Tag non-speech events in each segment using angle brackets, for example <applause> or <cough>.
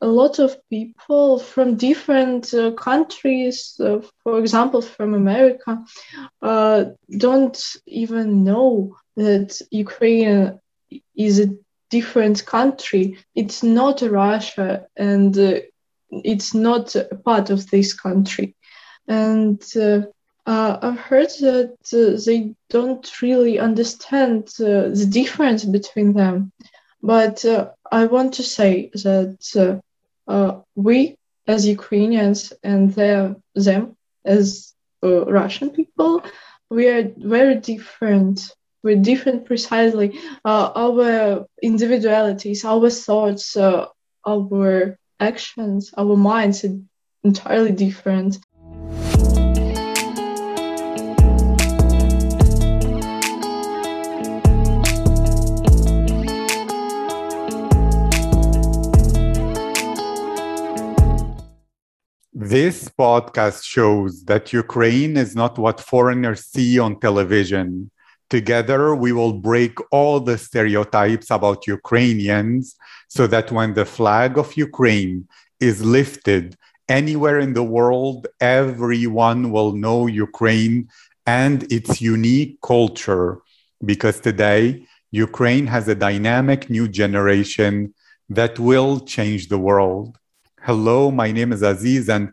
a lot of people from different uh, countries, uh, for example, from America, uh, don't even know that Ukraine is a different country. It's not Russia and uh, it's not a part of this country. And uh, uh, I've heard that they don't really understand the difference between them. But I want to say that we as Ukrainians and them as uh, Russian people, we are very different. We're different precisely. Uh, our individualities, our thoughts, uh, our actions, our minds are entirely different. This podcast shows that Ukraine is not what foreigners see on television. Together, we will break all the stereotypes about Ukrainians so that when the flag of Ukraine is lifted anywhere in the world, everyone will know Ukraine and its unique culture. Because today, Ukraine has a dynamic new generation that will change the world. Hello, my name is Aziz, and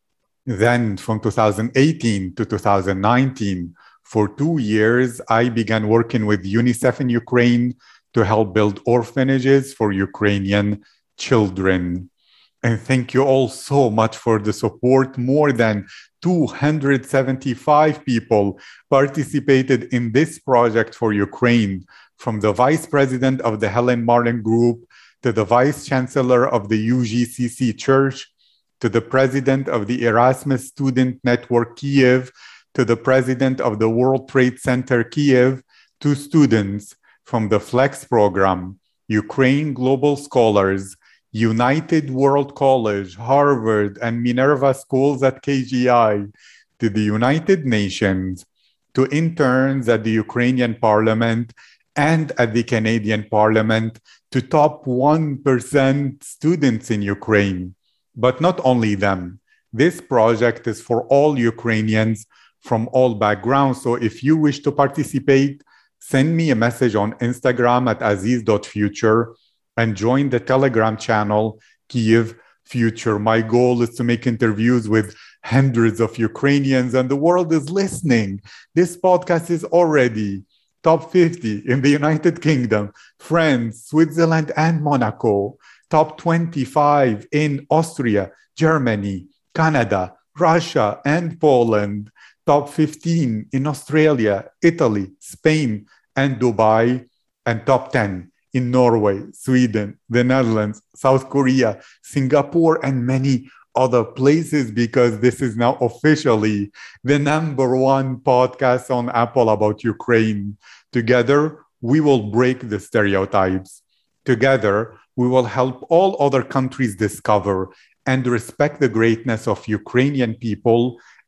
Then from 2018 to 2019, for two years, I began working with UNICEF in Ukraine to help build orphanages for Ukrainian children. And thank you all so much for the support. More than 275 people participated in this project for Ukraine, from the vice president of the Helen Martin Group to the vice chancellor of the UGCC Church to the president of the Erasmus Student Network Kiev, to the president of the World Trade Center Kiev, to students from the FLEX program, Ukraine Global Scholars, United World College, Harvard, and Minerva schools at KGI, to the United Nations, to interns at the Ukrainian Parliament and at the Canadian Parliament, to top 1% students in Ukraine but not only them. This project is for all Ukrainians from all backgrounds. So if you wish to participate, send me a message on Instagram at aziz.future and join the Telegram channel Kiev Future. My goal is to make interviews with hundreds of Ukrainians, and the world is listening. This podcast is already top 50 in the United Kingdom, France, Switzerland, and Monaco top 25 in Austria, Germany, Canada, Russia, and Poland, top 15 in Australia, Italy, Spain, and Dubai, and top 10 in Norway, Sweden, the Netherlands, South Korea, Singapore, and many other places because this is now officially the number one podcast on Apple about Ukraine. Together, we will break the stereotypes. Together, we will help all other countries discover and respect the greatness of Ukrainian people,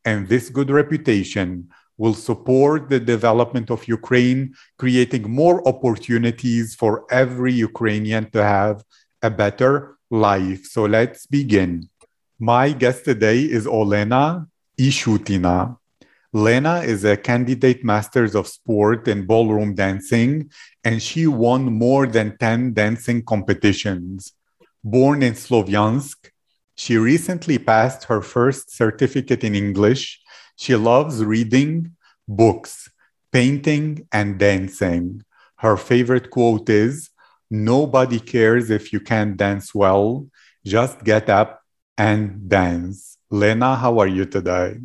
and this good reputation will support the development of Ukraine, creating more opportunities for every Ukrainian to have a better life. So let's begin. My guest today is Olena Ishutina. Lena is a candidate masters of sport in ballroom dancing, and she won more than 10 dancing competitions. Born in Slovyansk, she recently passed her first certificate in English. She loves reading books, painting, and dancing. Her favorite quote is Nobody cares if you can't dance well, just get up and dance. Lena, how are you today?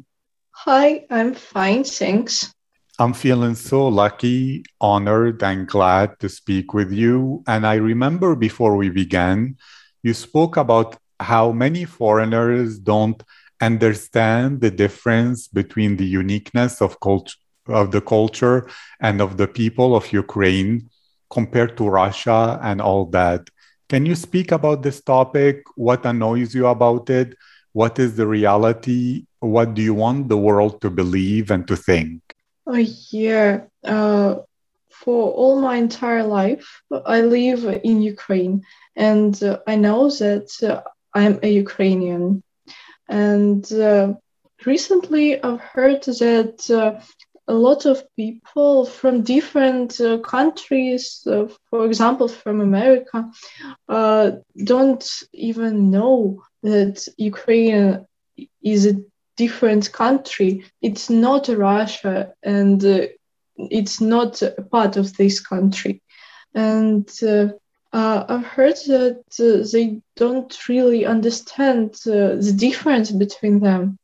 Hi, I'm fine, thanks. I'm feeling so lucky, honored, and glad to speak with you. And I remember before we began, you spoke about how many foreigners don't understand the difference between the uniqueness of culture of the culture and of the people of Ukraine compared to Russia and all that. Can you speak about this topic? What annoys you about it? What is the reality? What do you want the world to believe and to think? Oh, yeah. Uh, for all my entire life, I live in Ukraine, and uh, I know that uh, I'm a Ukrainian. And uh, recently, I've heard that uh, a lot of people from different uh, countries, uh, for example, from America, uh, don't even know that Ukraine is a different country. It's not Russia and uh, it's not a part of this country. And uh, uh, I've heard that they don't really understand the difference between them.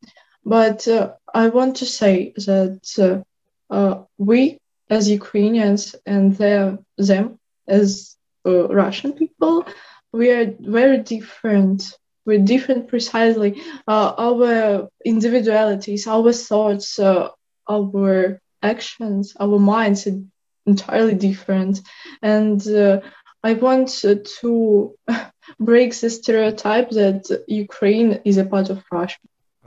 But I want to say that uh, we as Ukrainians and them, them as uh, Russian people, we are very different. We're different precisely. Uh, our individualities, our thoughts, uh, our actions, our minds are entirely different. And uh, I want to <laughs> break the stereotype that Ukraine is a part of Russia.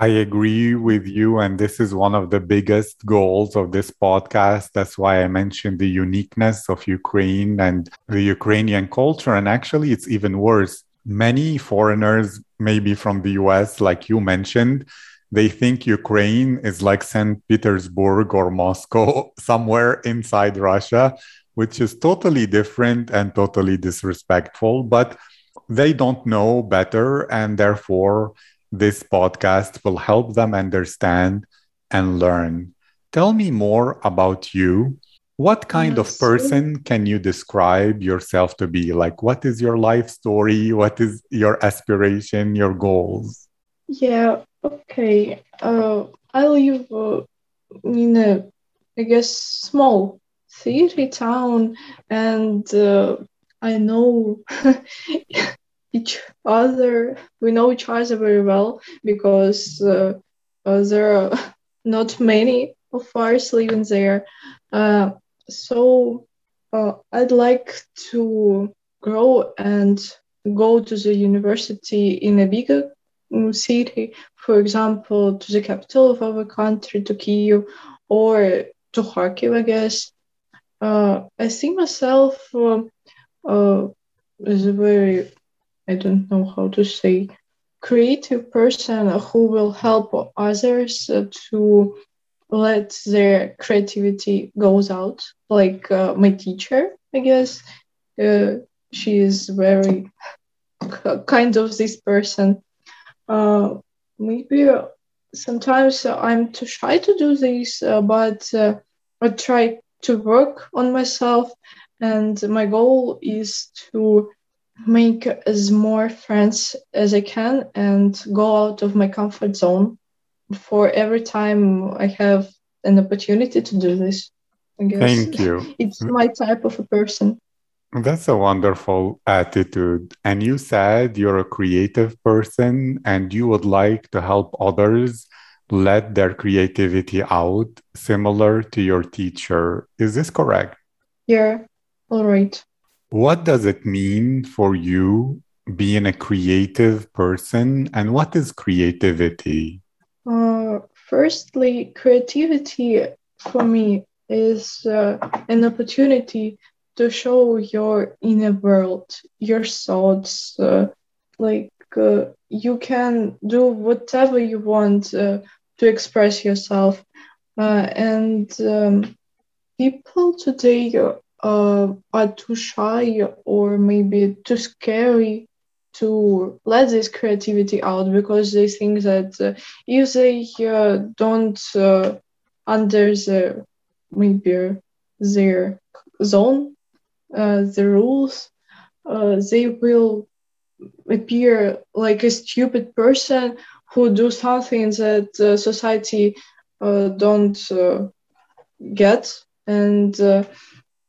I agree with you. And this is one of the biggest goals of this podcast. That's why I mentioned the uniqueness of Ukraine and the Ukrainian culture. And actually, it's even worse. Many foreigners, maybe from the US, like you mentioned, they think Ukraine is like St. Petersburg or Moscow, <laughs> somewhere inside Russia, which is totally different and totally disrespectful. But they don't know better. And therefore, this podcast will help them understand and learn. Tell me more about you. What kind yes. of person can you describe yourself to be? Like, what is your life story? What is your aspiration, your goals? Yeah, okay. Uh, I live uh, in a, I guess, small city town, and uh, I know <laughs> each other. We know each other very well because uh, uh, there are <laughs> not many of us living there. Uh, so uh, I'd like to grow and go to the university in a bigger mm, city, for example, to the capital of our country, to Kyiv, or to Kharkiv, I guess. Uh, I see myself uh, uh, as a very I don't know how to say, creative person who will help others to let their creativity goes out like uh, my teacher i guess. Uh, she is very kind of this person. Uh, maybe sometimes i'm too shy to do this uh, but uh, i try to work on myself and my goal is to make as more friends as I can and go out of my comfort zone for every time I have an opportunity to do this. I guess. Thank you. <laughs> It's my type of a person. That's a wonderful attitude. And you said you're a creative person and you would like to help others let their creativity out, similar to your teacher. Is this correct? Yeah, all right. What does it mean for you being a creative person and what is creativity? Uh, firstly, creativity for me is uh, an opportunity to show your inner world, your thoughts. Uh, like uh, you can do whatever you want uh, to express yourself. Uh, and um, people today are too shy or maybe too scary to let this creativity out because they think that uh, if they uh, don't uh, under the maybe their zone uh, the rules uh, they will appear like a stupid person who do something that society don't get. And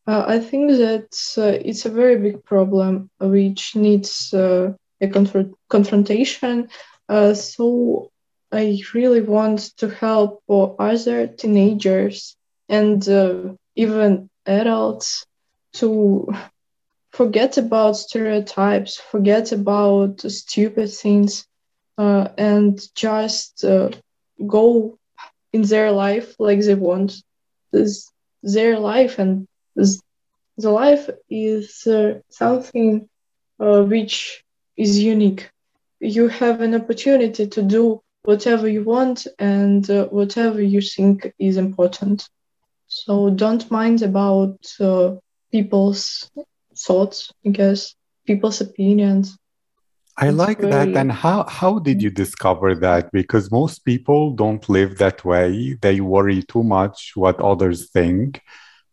uh, I think that uh, it's a very big problem which needs uh, a confr- confrontation. Uh, so I really want to help other teenagers and uh, even adults to forget about stereotypes, forget about stupid things, uh, and just uh, go in their life like they want. This their life, and the life is uh, something uh, which is unique. You have an opportunity to do whatever you want and uh, whatever you think is important. So don't mind about uh, people's thoughts, I guess, people's opinions. I like that. And how, how did you discover that? Because most people don't live that way. They worry too much what others think.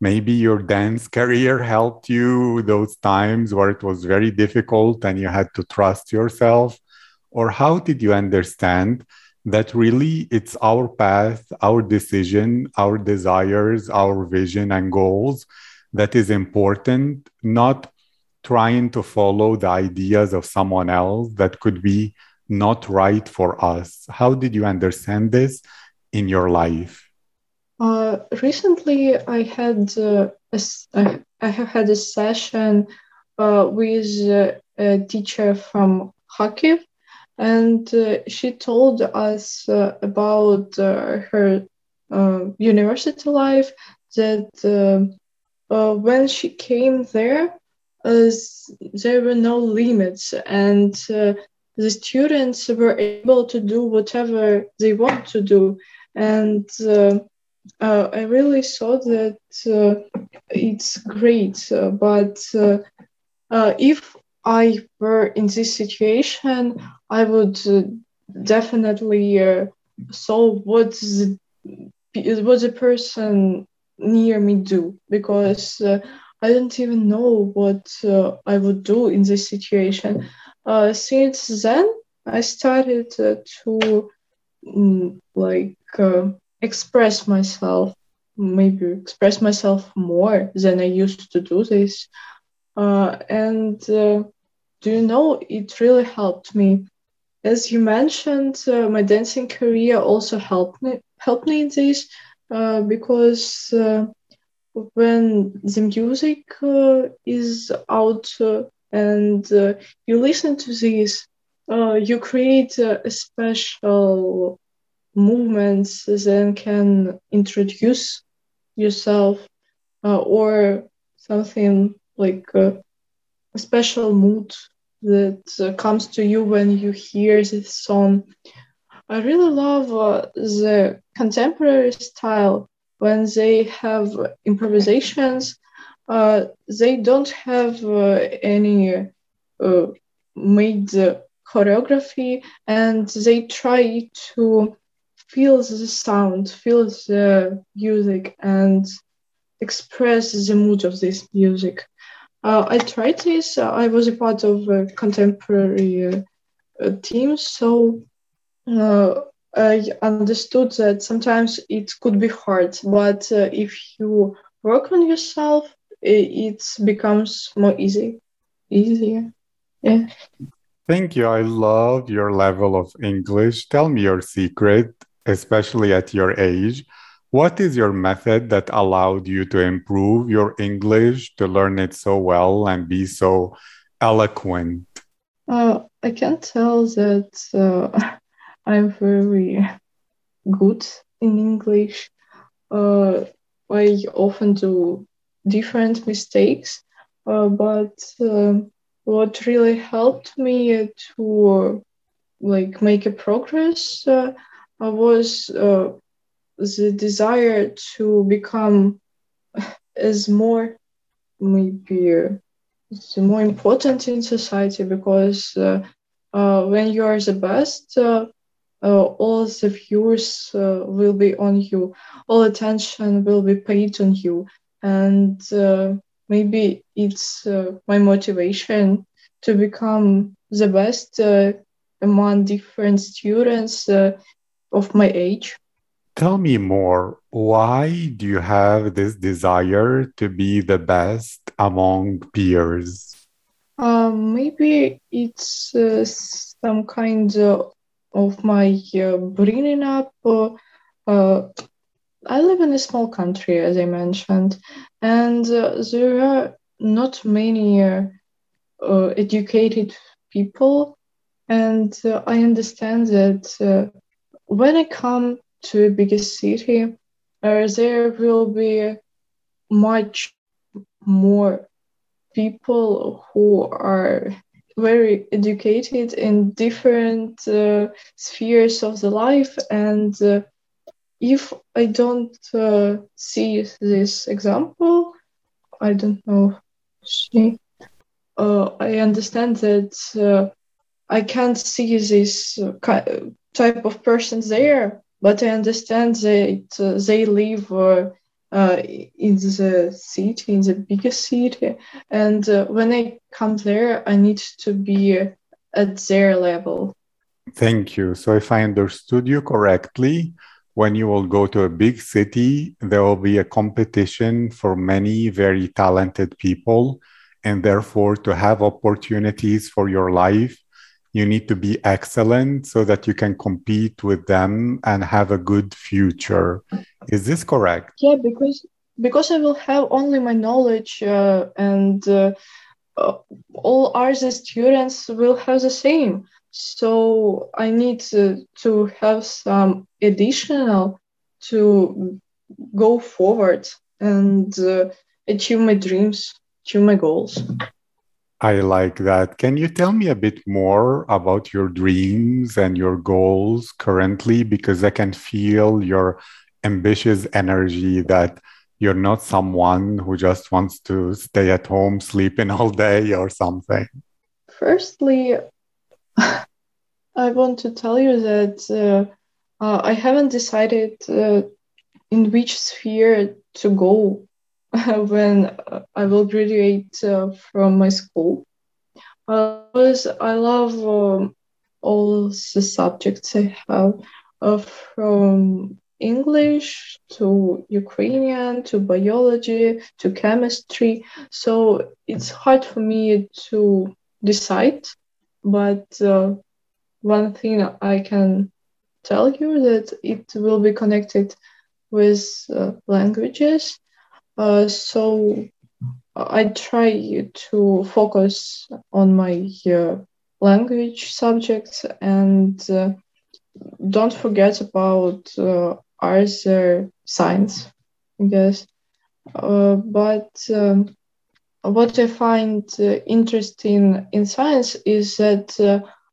Maybe your dance career helped you those times where it was very difficult and you had to trust yourself. Or how did you understand that really it's our path, our decision, our desires, our vision and goals that is important, not trying to follow the ideas of someone else that could be not right for us. How did you understand this in your life? Uh, recently, I had uh, a, I have had a session uh, with uh, a teacher from Kharkiv, and uh, she told us uh, about her university life that when she came there, there were no limits and the students were able to do whatever they want to do and uh, uh, I really saw that uh, it's great, but if I were in this situation, I would uh, definitely uh, solve what the, what the person near me do because uh, I don't even know what uh, I would do in this situation. Uh, since then, I started uh, to mm, like express myself, maybe express myself more than I used to do this, and do you know it really helped me. As you mentioned uh, my dancing career also helped me helped me in this uh, because uh, when the music uh, is out uh, and uh, you listen to this you create a special movements then can introduce yourself or something like a special mood that uh, comes to you when you hear this song. I really love uh, the contemporary style when they have improvisations. Uh, they don't have uh, any uh, made choreography and they try to feel the sound, feel the music, and express the mood of this music. Uh, I tried this. Uh, I was a part of a contemporary uh, uh team, so uh, I understood that sometimes it could be hard, but uh, if you work on yourself, it, it becomes more easy, easier. Yeah. Thank you. I love your level of English. Tell me your secret, especially at your age. What is your method that allowed you to improve your English, to learn it so well and be so eloquent? Uh, I can tell that uh, <laughs> I'm very good in English. Uh, I often do different mistakes, uh, but um, what really helped me to like make a progress uh, was uh, the desire to become is more maybe it's more important in society because uh, uh, when you are the best, uh, uh all the viewers uh, will be on you, all attention will be paid on you, and uh, maybe it's my motivation to become the best among different students of my age. Tell me more. Why do you have this desire to be the best among peers? Um, maybe it's uh, some kind of of my uh, bringing up, uh, uh, I live in a small country, as I mentioned, and uh, there are not many uh, uh, educated people. And I understand that when I come to a bigger city, there will be much more people who are very educated in different uh, spheres of the life. And uh, if i don't uh, see this example i don't know see uh, i understand that uh, i can't see this type of persons there but i understand that uh, they live uh, in the city, in the biggest city. And uh, when I come there, I need to be at their level. Thank you. So, if I understood you correctly, when you will go to a big city, there will be a competition for many very talented people. And therefore, to have opportunities for your life, you need to be excellent so that you can compete with them and have a good future. Is this correct? Yeah, because because I will have only my knowledge uh, and uh, uh, all other students will have the same. So I need to, to have some additional to go forward and uh, achieve my dreams, achieve my goals. I like that. Can you tell me a bit more about your dreams and your goals currently? Because I can feel your ambitious energy that you're not someone who just wants to stay at home sleeping <laughs> all day or something. Firstly, <laughs> I want to tell you that uh, uh, I haven't decided uh, in which sphere to go <laughs> when I will graduate uh, from my school. I love um, all the subjects I have, uh, from English to Ukrainian to biology to chemistry. So it's hard for me to decide. But uh, one thing I can tell you that it will be connected with uh, languages uh, so I try to focus on my uh, language subjects and uh, don't forget about uh, other science, I guess. Uh, but um, what I find interesting in science is that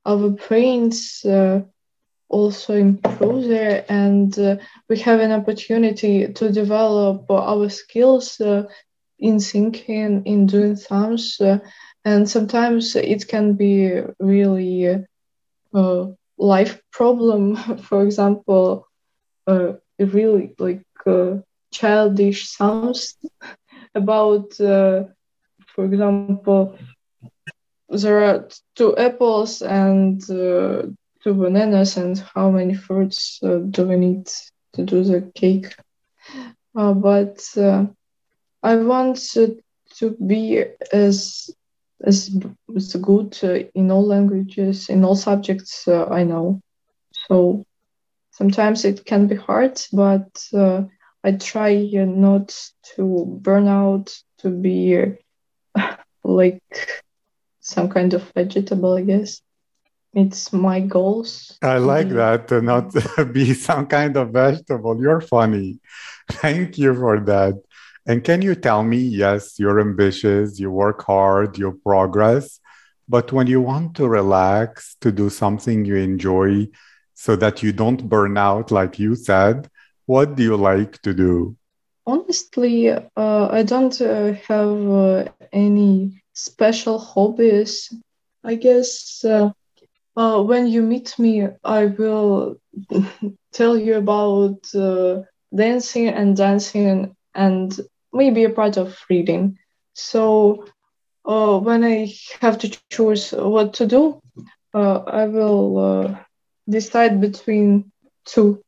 our brains also improve there and uh, we have an opportunity to develop our skills uh, in thinking in doing sums uh, and sometimes it can be really a uh, life problem. <laughs> For example uh, really like uh, childish sounds <laughs> about for example there are two apples and two bananas and how many fruits uh, do we need to do the cake. Uh, but uh, I want to be as as, as good uh, in all languages, in all subjects uh, I know. So sometimes it can be hard, but uh, I try not to burn out, to be <laughs> like some kind of vegetable, I guess it's my goals. I like that to not <laughs> be some kind of vegetable. You're funny. Thank you for that. And can you tell me, yes, you're ambitious, you work hard, you progress, but when you want to relax, to do something you enjoy so that you don't burn out, like you said, what do you like to do? Honestly, uh, I don't uh, have uh, any special hobbies. I guess uh, when you meet me, I will <laughs> tell you about uh, dancing and dancing and maybe a part of reading. So uh, when I have to choose what to do, uh, I will uh, decide between two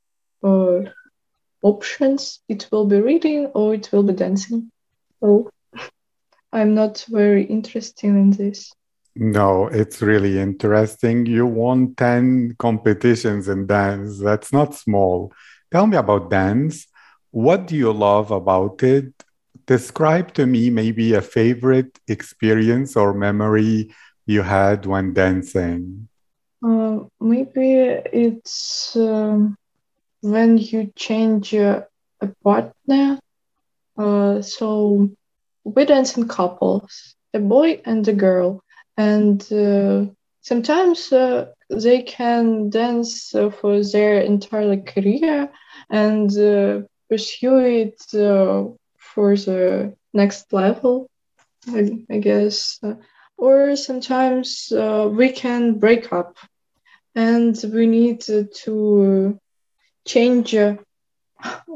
uh, options. It will be reading or it will be dancing. So <laughs> I'm not very interested in this. No, it's really interesting. You won 10 competitions in dance. That's not small. Tell me about dance. What do you love about it? Describe to me maybe a favorite experience or memory you had when dancing. Uh, maybe it's um, when you change uh, a partner. Uh, so we dance in couples, a boy and a girl, and uh, sometimes uh, they can dance uh, for their entire career and pursue it for the next level, I, I guess. or sometimes we can break up and we need to change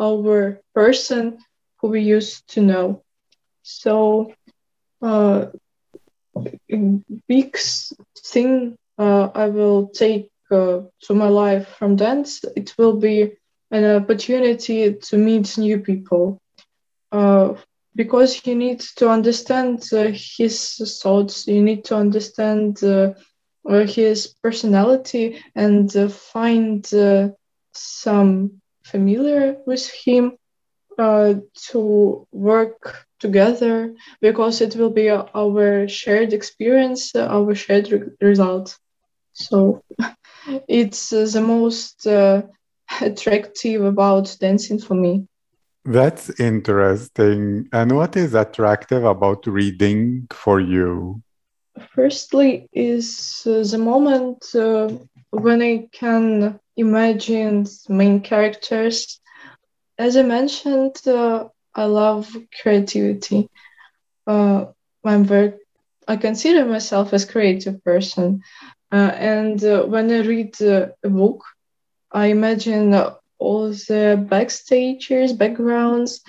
our person who we used to know. So, uh, big thing uh, I will take uh, to my life from dance, it will be an opportunity to meet new people. Uh, because you need to understand uh, his thoughts, you need to understand uh, his personality and find some familiar with him uh, to work together because it will be our shared experience, our shared re- result. So <laughs> it's uh, the most uh, attractive about dancing for me. That's interesting. And what is attractive about reading for you? Firstly, is uh, the moment uh, when I can imagine main characters. As I mentioned, uh, I love creativity. Uh, I'm very, I consider myself as creative person, uh, and uh, when I read uh, a book, I imagine all the backstages, backgrounds,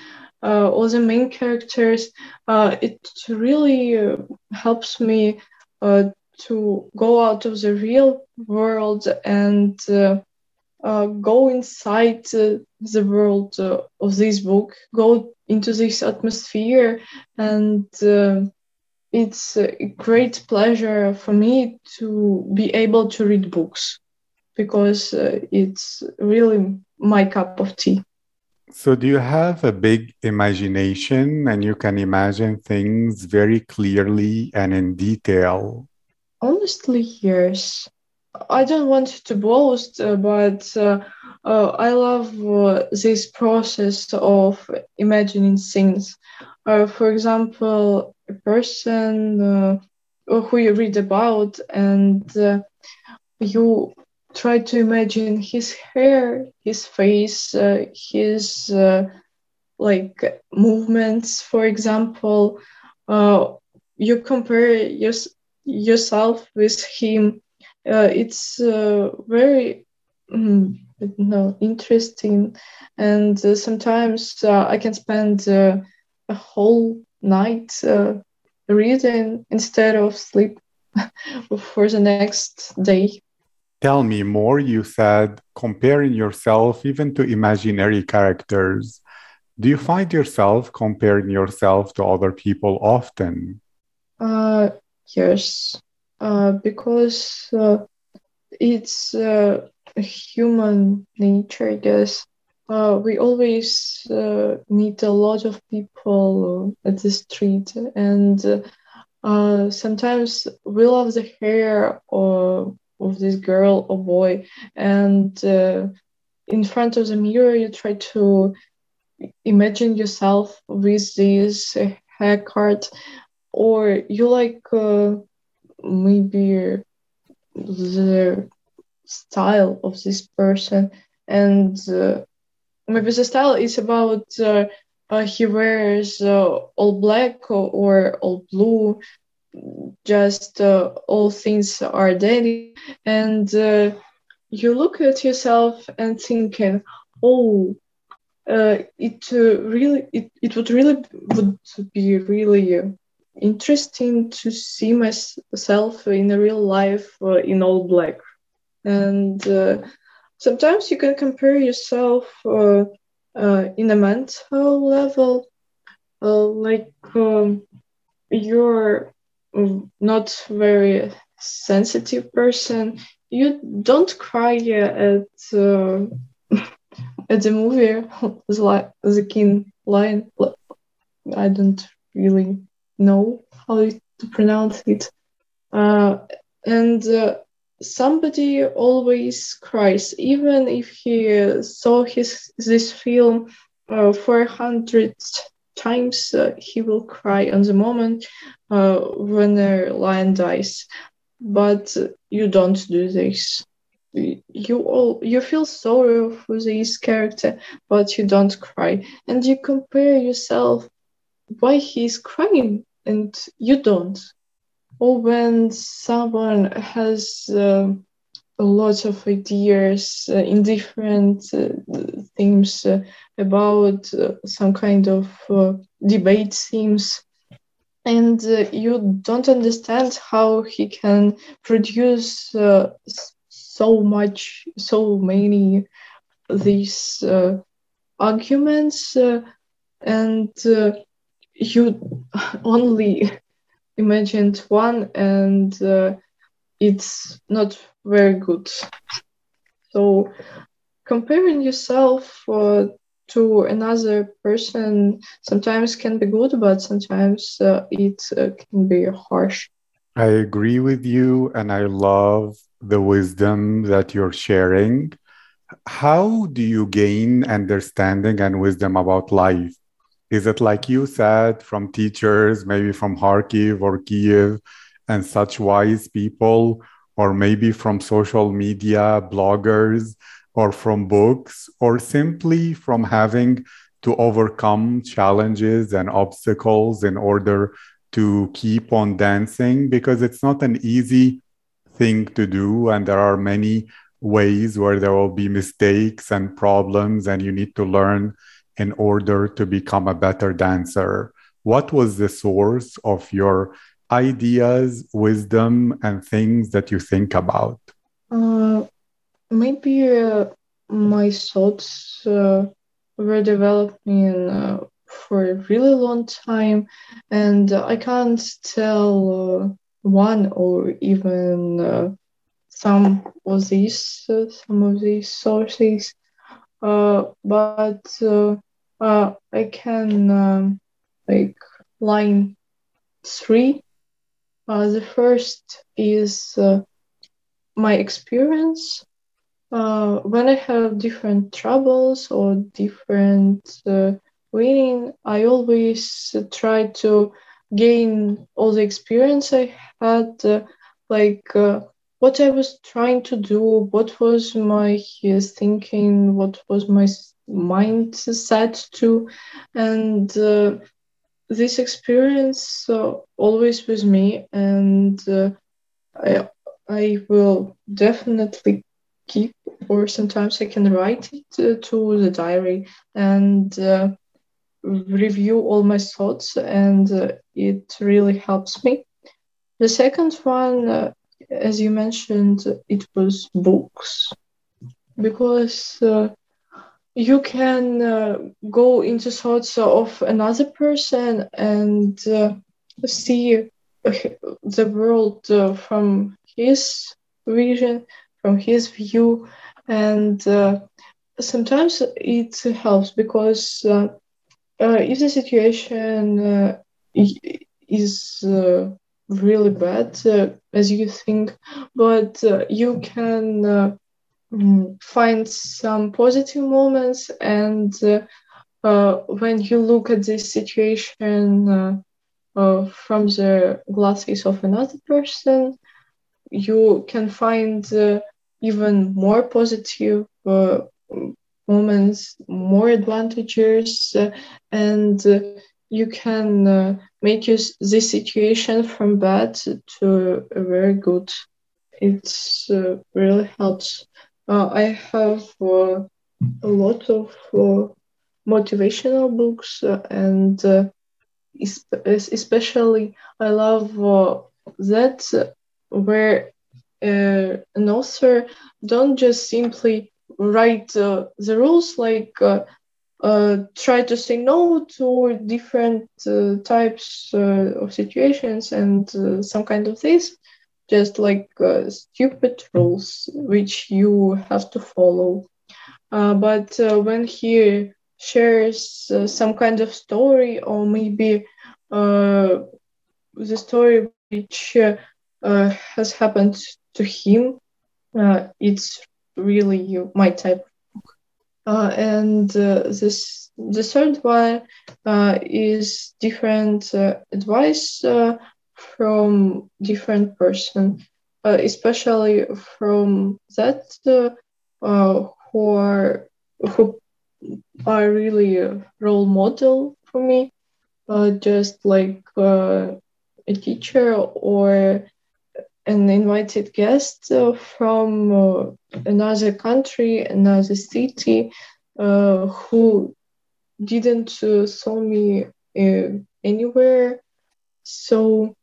uh, all the main characters. Uh, it really helps me to go out of the real world and uh, go inside uh, the world uh, of this book, go into this atmosphere, and uh, it's a great pleasure for me to be able to read books because uh, it's really my cup of tea. So, do you have a big imagination and you can imagine things very clearly and in detail? Honestly, yes. I don't want to boast, uh, but uh, uh, I love uh, this process of imagining things. Uh, for example, a person who you read about, and you try to imagine his hair, his face, his like movements. For example, you compare your, yourself with him it's uh, very mm, no interesting. And uh, sometimes uh, i can spend uh, a whole night uh, reading instead of sleep <laughs> for the next day. Tell me more you said comparing yourself even to imaginary characters. Do you find yourself comparing yourself to other people often? Uh yes. uh, because uh, it's uh, human nature, I guess. Uh, we always uh, meet a lot of people at the street, and sometimes we love the hair or of this girl or boy, and in front of the mirror, you try to imagine yourself with this haircut, or you like uh, maybe the style of this person and uh, maybe the style is about uh, uh, he wears uh, all black or, all blue just uh, all things are daily and uh, you look at yourself and thinking oh it really it, it would really would be really interesting to see myself in real life uh, in all black. And uh, sometimes you can compare yourself uh, uh in a mental level, uh, like um, you're not very sensitive person, you don't cry at uh, <laughs> at the movie <laughs> like the king lion. I don't really know how to pronounce it. Uh, and uh, somebody always cries, even if he saw his this film uh, 400 times. Uh, he will cry on the moment uh, when a lion dies, but you don't do this. You all you feel sorry for this character, but you don't cry, and you compare yourself why he's crying and you don't. Or when someone has uh, a lot of ideas uh, in different uh, themes uh, about uh, some kind of debate themes and you don't understand how he can produce so much so many these arguments and you only imagined one and uh, it's not very good. So comparing yourself uh, to another person sometimes can be good, but sometimes uh, it uh, can be harsh. I agree with you, and I love the wisdom that you're sharing. How do you gain understanding and wisdom about life? Is it like you said, from teachers, maybe from Kharkiv or Kiev and such wise people, or maybe from social media, bloggers, or from books, or simply from having to overcome challenges and obstacles in order to keep on dancing? Because it's not an easy thing to do, and there are many ways where there will be mistakes and problems, and you need to learn in order to become a better dancer? What was the source of your ideas, wisdom, and things that you think about? Uh, maybe uh, my thoughts uh, were developing uh, for a really long time, and I can't tell uh, one or even uh, some of these some of these sources. but uh, I can um, like line three. Uh, the first is uh, my experience. Uh, when I have different troubles or different uh, winning, I always try to gain all the experience I had, uh, like uh, what I was trying to do, what was my thinking, what was my mindset too and uh, this experience uh, always with me. And uh, I, I will definitely keep or sometimes i can write it uh, to the diary and uh, review all my thoughts. And uh, it really helps me. The second one as you mentioned it was books. Because you can uh, go into thoughts of another person and uh, see the world uh, from his vision, from his view, and uh, sometimes it helps because uh, uh, if the situation is really bad as you think, but you can find some positive moments and uh, uh, when you look at this situation uh, uh from the glasses of another person you can find uh, even more positive uh, moments more advantages and you can make this situation from bad to very good. It's really helps uh, I have uh, a lot of uh, motivational books, and especially I love that where an author don't just simply write the rules like uh, try to say no to different uh, types uh, of situations and uh, some kind of this, just like uh, stupid rules which you have to follow. Uh, but when he shares some kind of story or maybe the story which has happened to him, it's really my type uh, and uh, this the third one uh, is different advice from different person, especially from that who are who are really a role model for me, just like a teacher or an invited guest uh, from uh, another country, another city, uh, who didn't saw me anywhere. So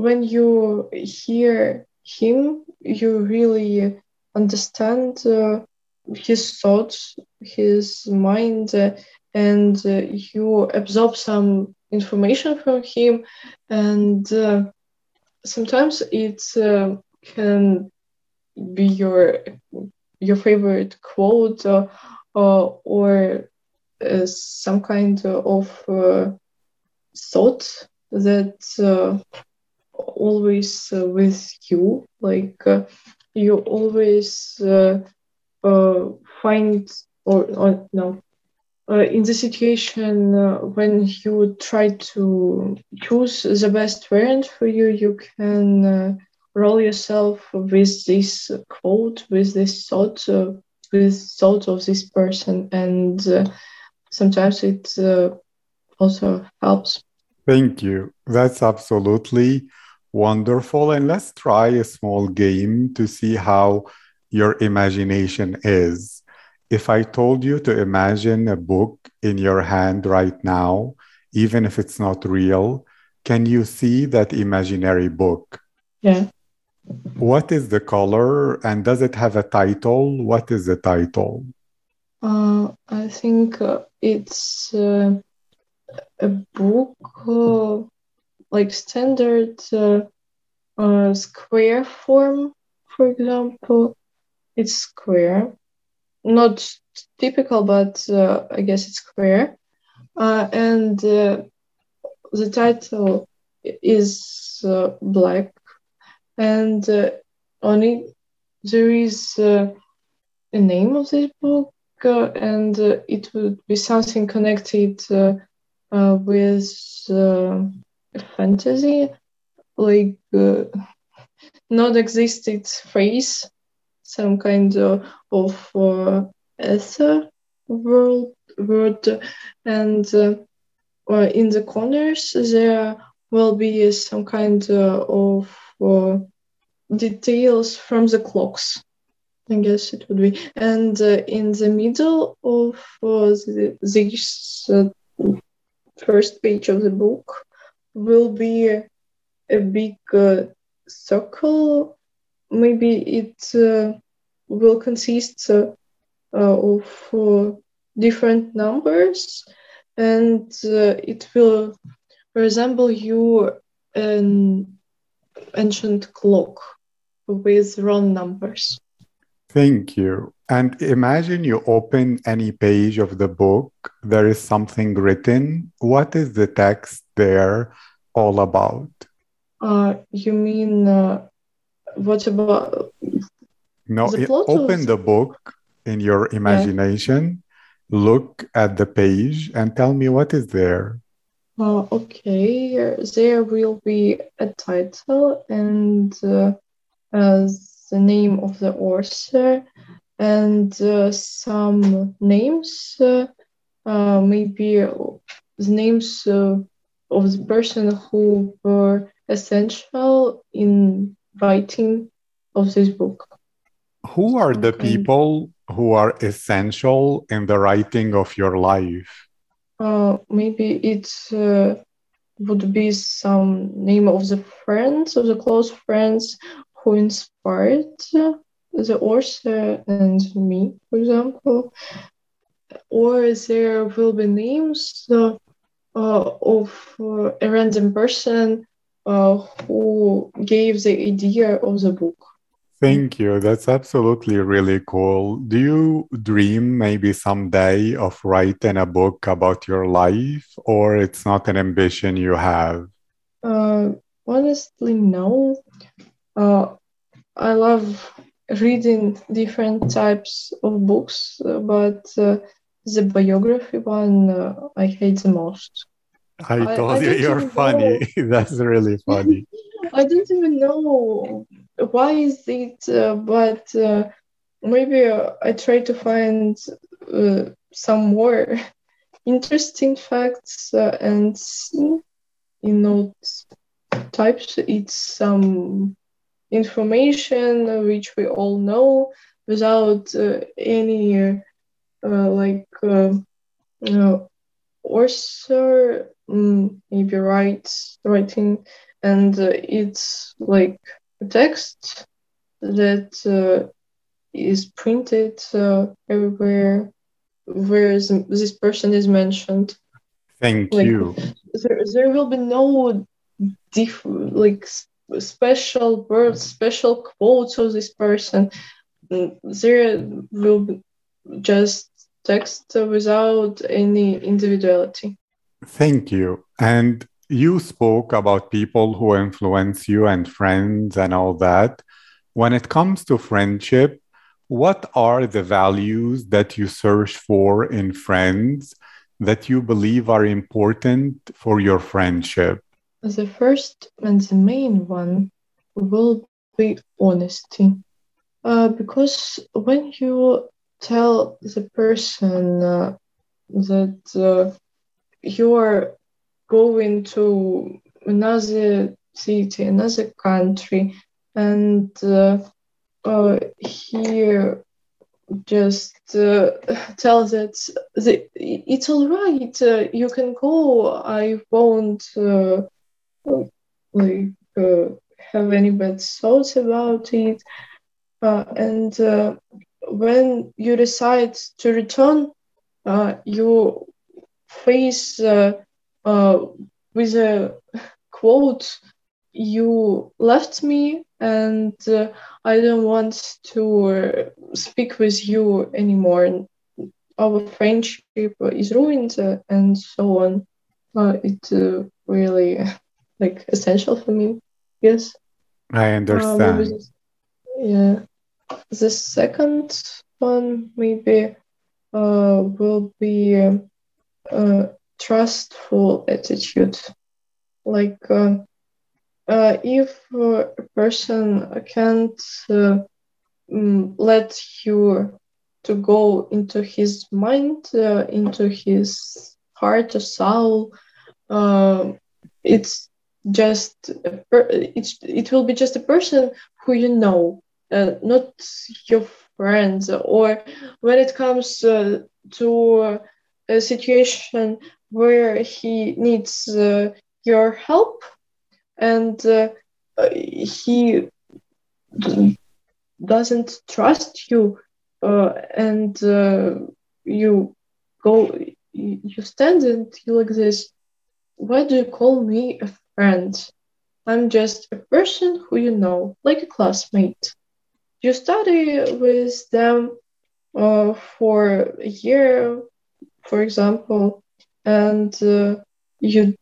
when you hear him, you really understand uh, his thoughts, his mind, uh, and uh, you absorb some information from him, and sometimes it uh, can be your your favorite quote uh, uh, or uh, some kind of uh, thought that uh, always with you like you always find or, or no uh, in the situation uh, when you try to choose the best variant for you, you can uh, roll yourself with this quote, with this thought, uh, with thought of this person, and uh, sometimes it uh, also helps. Thank you. That's absolutely wonderful. And let's try a small game to see how your imagination is if I told you to imagine a book in your hand right now, even if it's not real, can you see that imaginary book? Yeah. What is the color and does it have a title? What is the title? Uh, I think uh, it's uh, a book uh, like standard uh, uh, square form, for example. It's square not typical, but uh, I guess it's square. Uh, and uh, the title is uh, Black, and on it there is a name of this book, and it would be something connected with fantasy, like not existed phrase some kind of, of uh, ether world, world and uh, uh, in the corners there will be some kind uh, of uh, details from the clocks. I guess it would be, and uh, in the middle of the, this first page of the book will be a, big circle maybe it uh, will consist uh, of uh, different numbers and it will resemble you an ancient clock with round numbers. Thank you. And imagine you open any page of the book, there is something written. What is the text there all about? Uh, you mean uh, what about no the open the book in your imagination yeah. look at the page and tell me what is there uh, okay there will be a title and uh, uh, the name of the author and uh, some names uh, uh, maybe the names of the person who were essential in writing of this book. Who are the people who are essential in the writing of your life? Uh, maybe it uh, would be some name of the friends, of the close friends who inspired the author and me, for example. or there will be names uh, of uh, a random person uh, who gave the idea of the book. Thank you. That's absolutely really cool. Do you dream maybe someday of writing a book about your life, or it's not an ambition you have? Uh, honestly, no. Uh, I love reading different types of books, uh, but uh, the biography one uh, I hate the most. I told I, I you you're funny. <laughs> That's really <laughs> funny. I don't even know why is it, uh, but uh, maybe uh, I try to find uh, some more <laughs> interesting facts uh, and you know types. It's some information which we all know without uh, any like you know author mm, maybe writes writing and uh, it's like a text that uh, is printed uh, everywhere where this person is mentioned. Thank like, you. There, there will be no diff- like special words, special quotes of this person. Mm, there will be just text without any individuality. Thank you. And you spoke about people who influence you and friends and all that. When it comes to friendship, what are the values that you search for in friends that you believe are important for your friendship? The first and the main one will be honesty. Uh, because when you tell the person uh, that uh, you're going to another city, another country, and uh, uh, he just uh, tells that the, it's all right, uh, you can go. I won't uh, like have any bad thoughts about it. and when you decide to return, you face uh, with a quote, You left me and uh, I don't want to uh, speak with you anymore. Our friendship is ruined uh, and so on. Uh, it's really <laughs> like essential for me. Yes. I understand. yeah. The second one maybe uh, will be uh, trustful attitude. Like uh, uh, if a person can't uh, mm, let you to go into his mind, uh, into his heart or soul, it's just it's, it will be just a person who you know, uh, not your friends. Or when it comes to a situation where he needs uh, your help and uh, he doesn't trust you uh, and uh, you go you stand and you like this why do you call me a friend i'm just a person who you know like a classmate you study with them uh, for a year for example and uh, you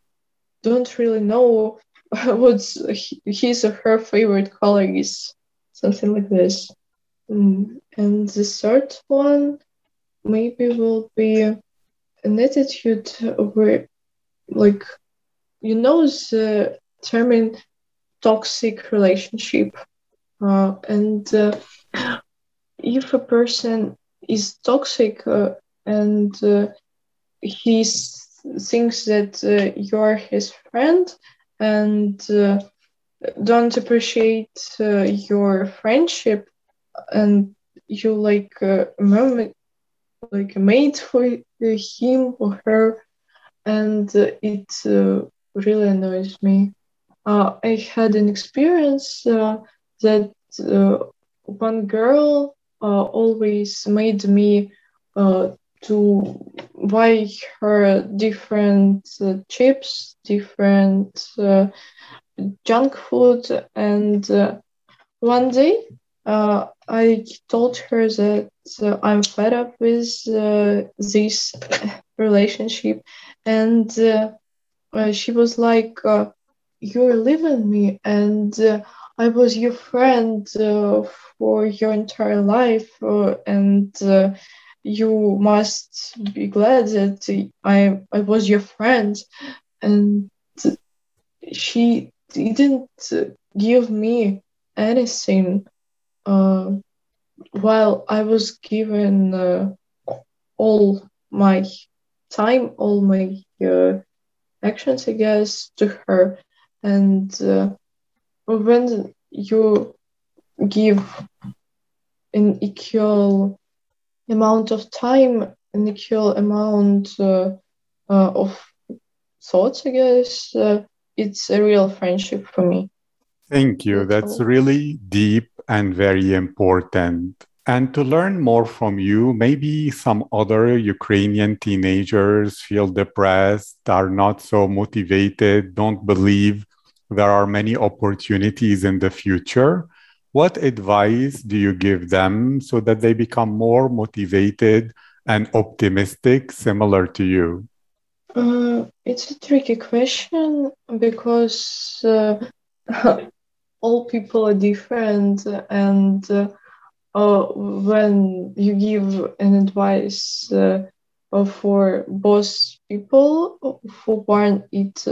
don't really know <laughs> what's his or her favorite color is, something like this. Mm. And the third one maybe will be an attitude where, like, you know, the term toxic relationship. Uh, and uh, if a person is toxic uh, and uh, he thinks that uh, you're his friend and uh, don't appreciate your friendship and you like a moment like a mate for him or her and it really annoys me. I had an experience that one girl always made me to buy her different uh, chips, different uh, junk food, and uh, one day uh, I told her that uh, I'm fed up with uh, this <laughs> relationship, and she was like, "You're leaving me," and I was your friend for your entire life, and you must be glad that I I was your friend, and she didn't give me anything uh, while I was given uh, all my time, all my uh, actions, I guess, to her, and uh, when you give an equal amount of time, an equal amount uh, uh, of thoughts, I guess, uh, it's a real friendship for me. Thank you. That's really deep and very important. And to learn more from you, maybe some other Ukrainian teenagers feel depressed, are not so motivated, don't believe there are many opportunities in the future. What advice do you give them so that they become more motivated and optimistic, similar to you? Uh, it's a tricky question because uh, <laughs> all people are different, and uh, uh when you give an advice uh, for both people, for one, it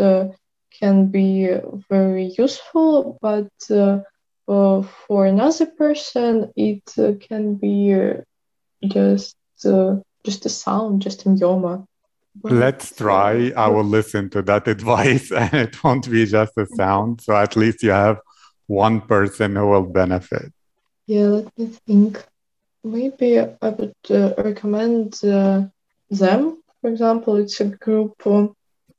can be very useful, but uh, for another person, it uh, can be uh, just just a sound, just a myoma. Let's try. I will listen to that <laughs> advice, and it won't be just a sound. So at least you have one person who will benefit. Yeah, let me think. Maybe I would uh, recommend uh, them. For example, it's a group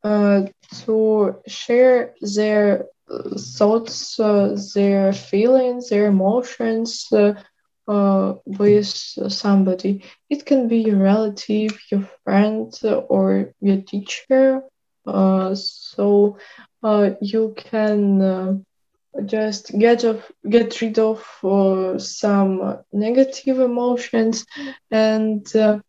uh, to share their thoughts, uh, their feelings, their emotions uh, uh, with somebody. It can be your relative, your friend, or your teacher. so you can just get off, get rid of uh, some negative emotions, and uh,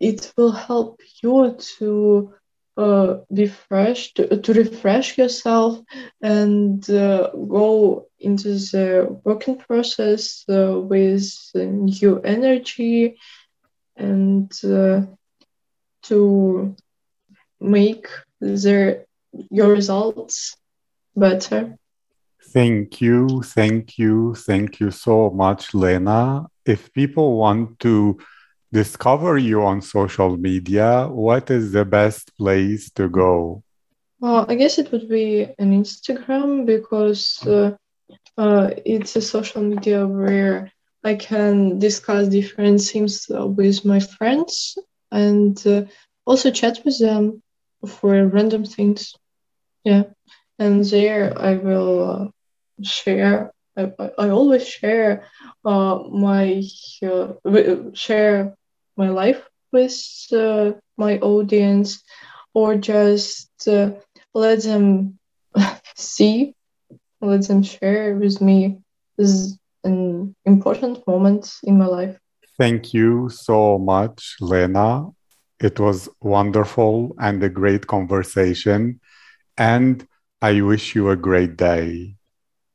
it will help you to uh, refresh to, to refresh yourself and uh, go into the working process uh, with new energy and uh, to make your results better. Thank you, thank you, thank you so much, Lena. If people want to discover you on social media, what is the best place to go? Well, I guess it would be an Instagram because uh, uh, it's a social media where I can discuss different things with my friends and uh, also chat with them for random things. Yeah, and there I will uh, share. I, I always share uh, my uh, share my life with uh, my audience or just uh, let them <laughs> see let them share with me this an important moment in my life. Thank you so much lena. It was wonderful and a great conversation and i wish you a great day.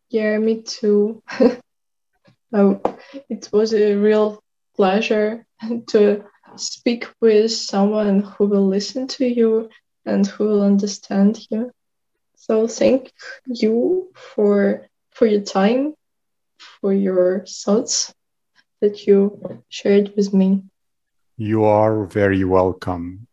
Yeah me too. <laughs> Oh, it was a real pleasure <laughs> to speak with someone who will listen to you and who will understand you. So thank you for for your time, for your thoughts that you shared with me. You are very welcome.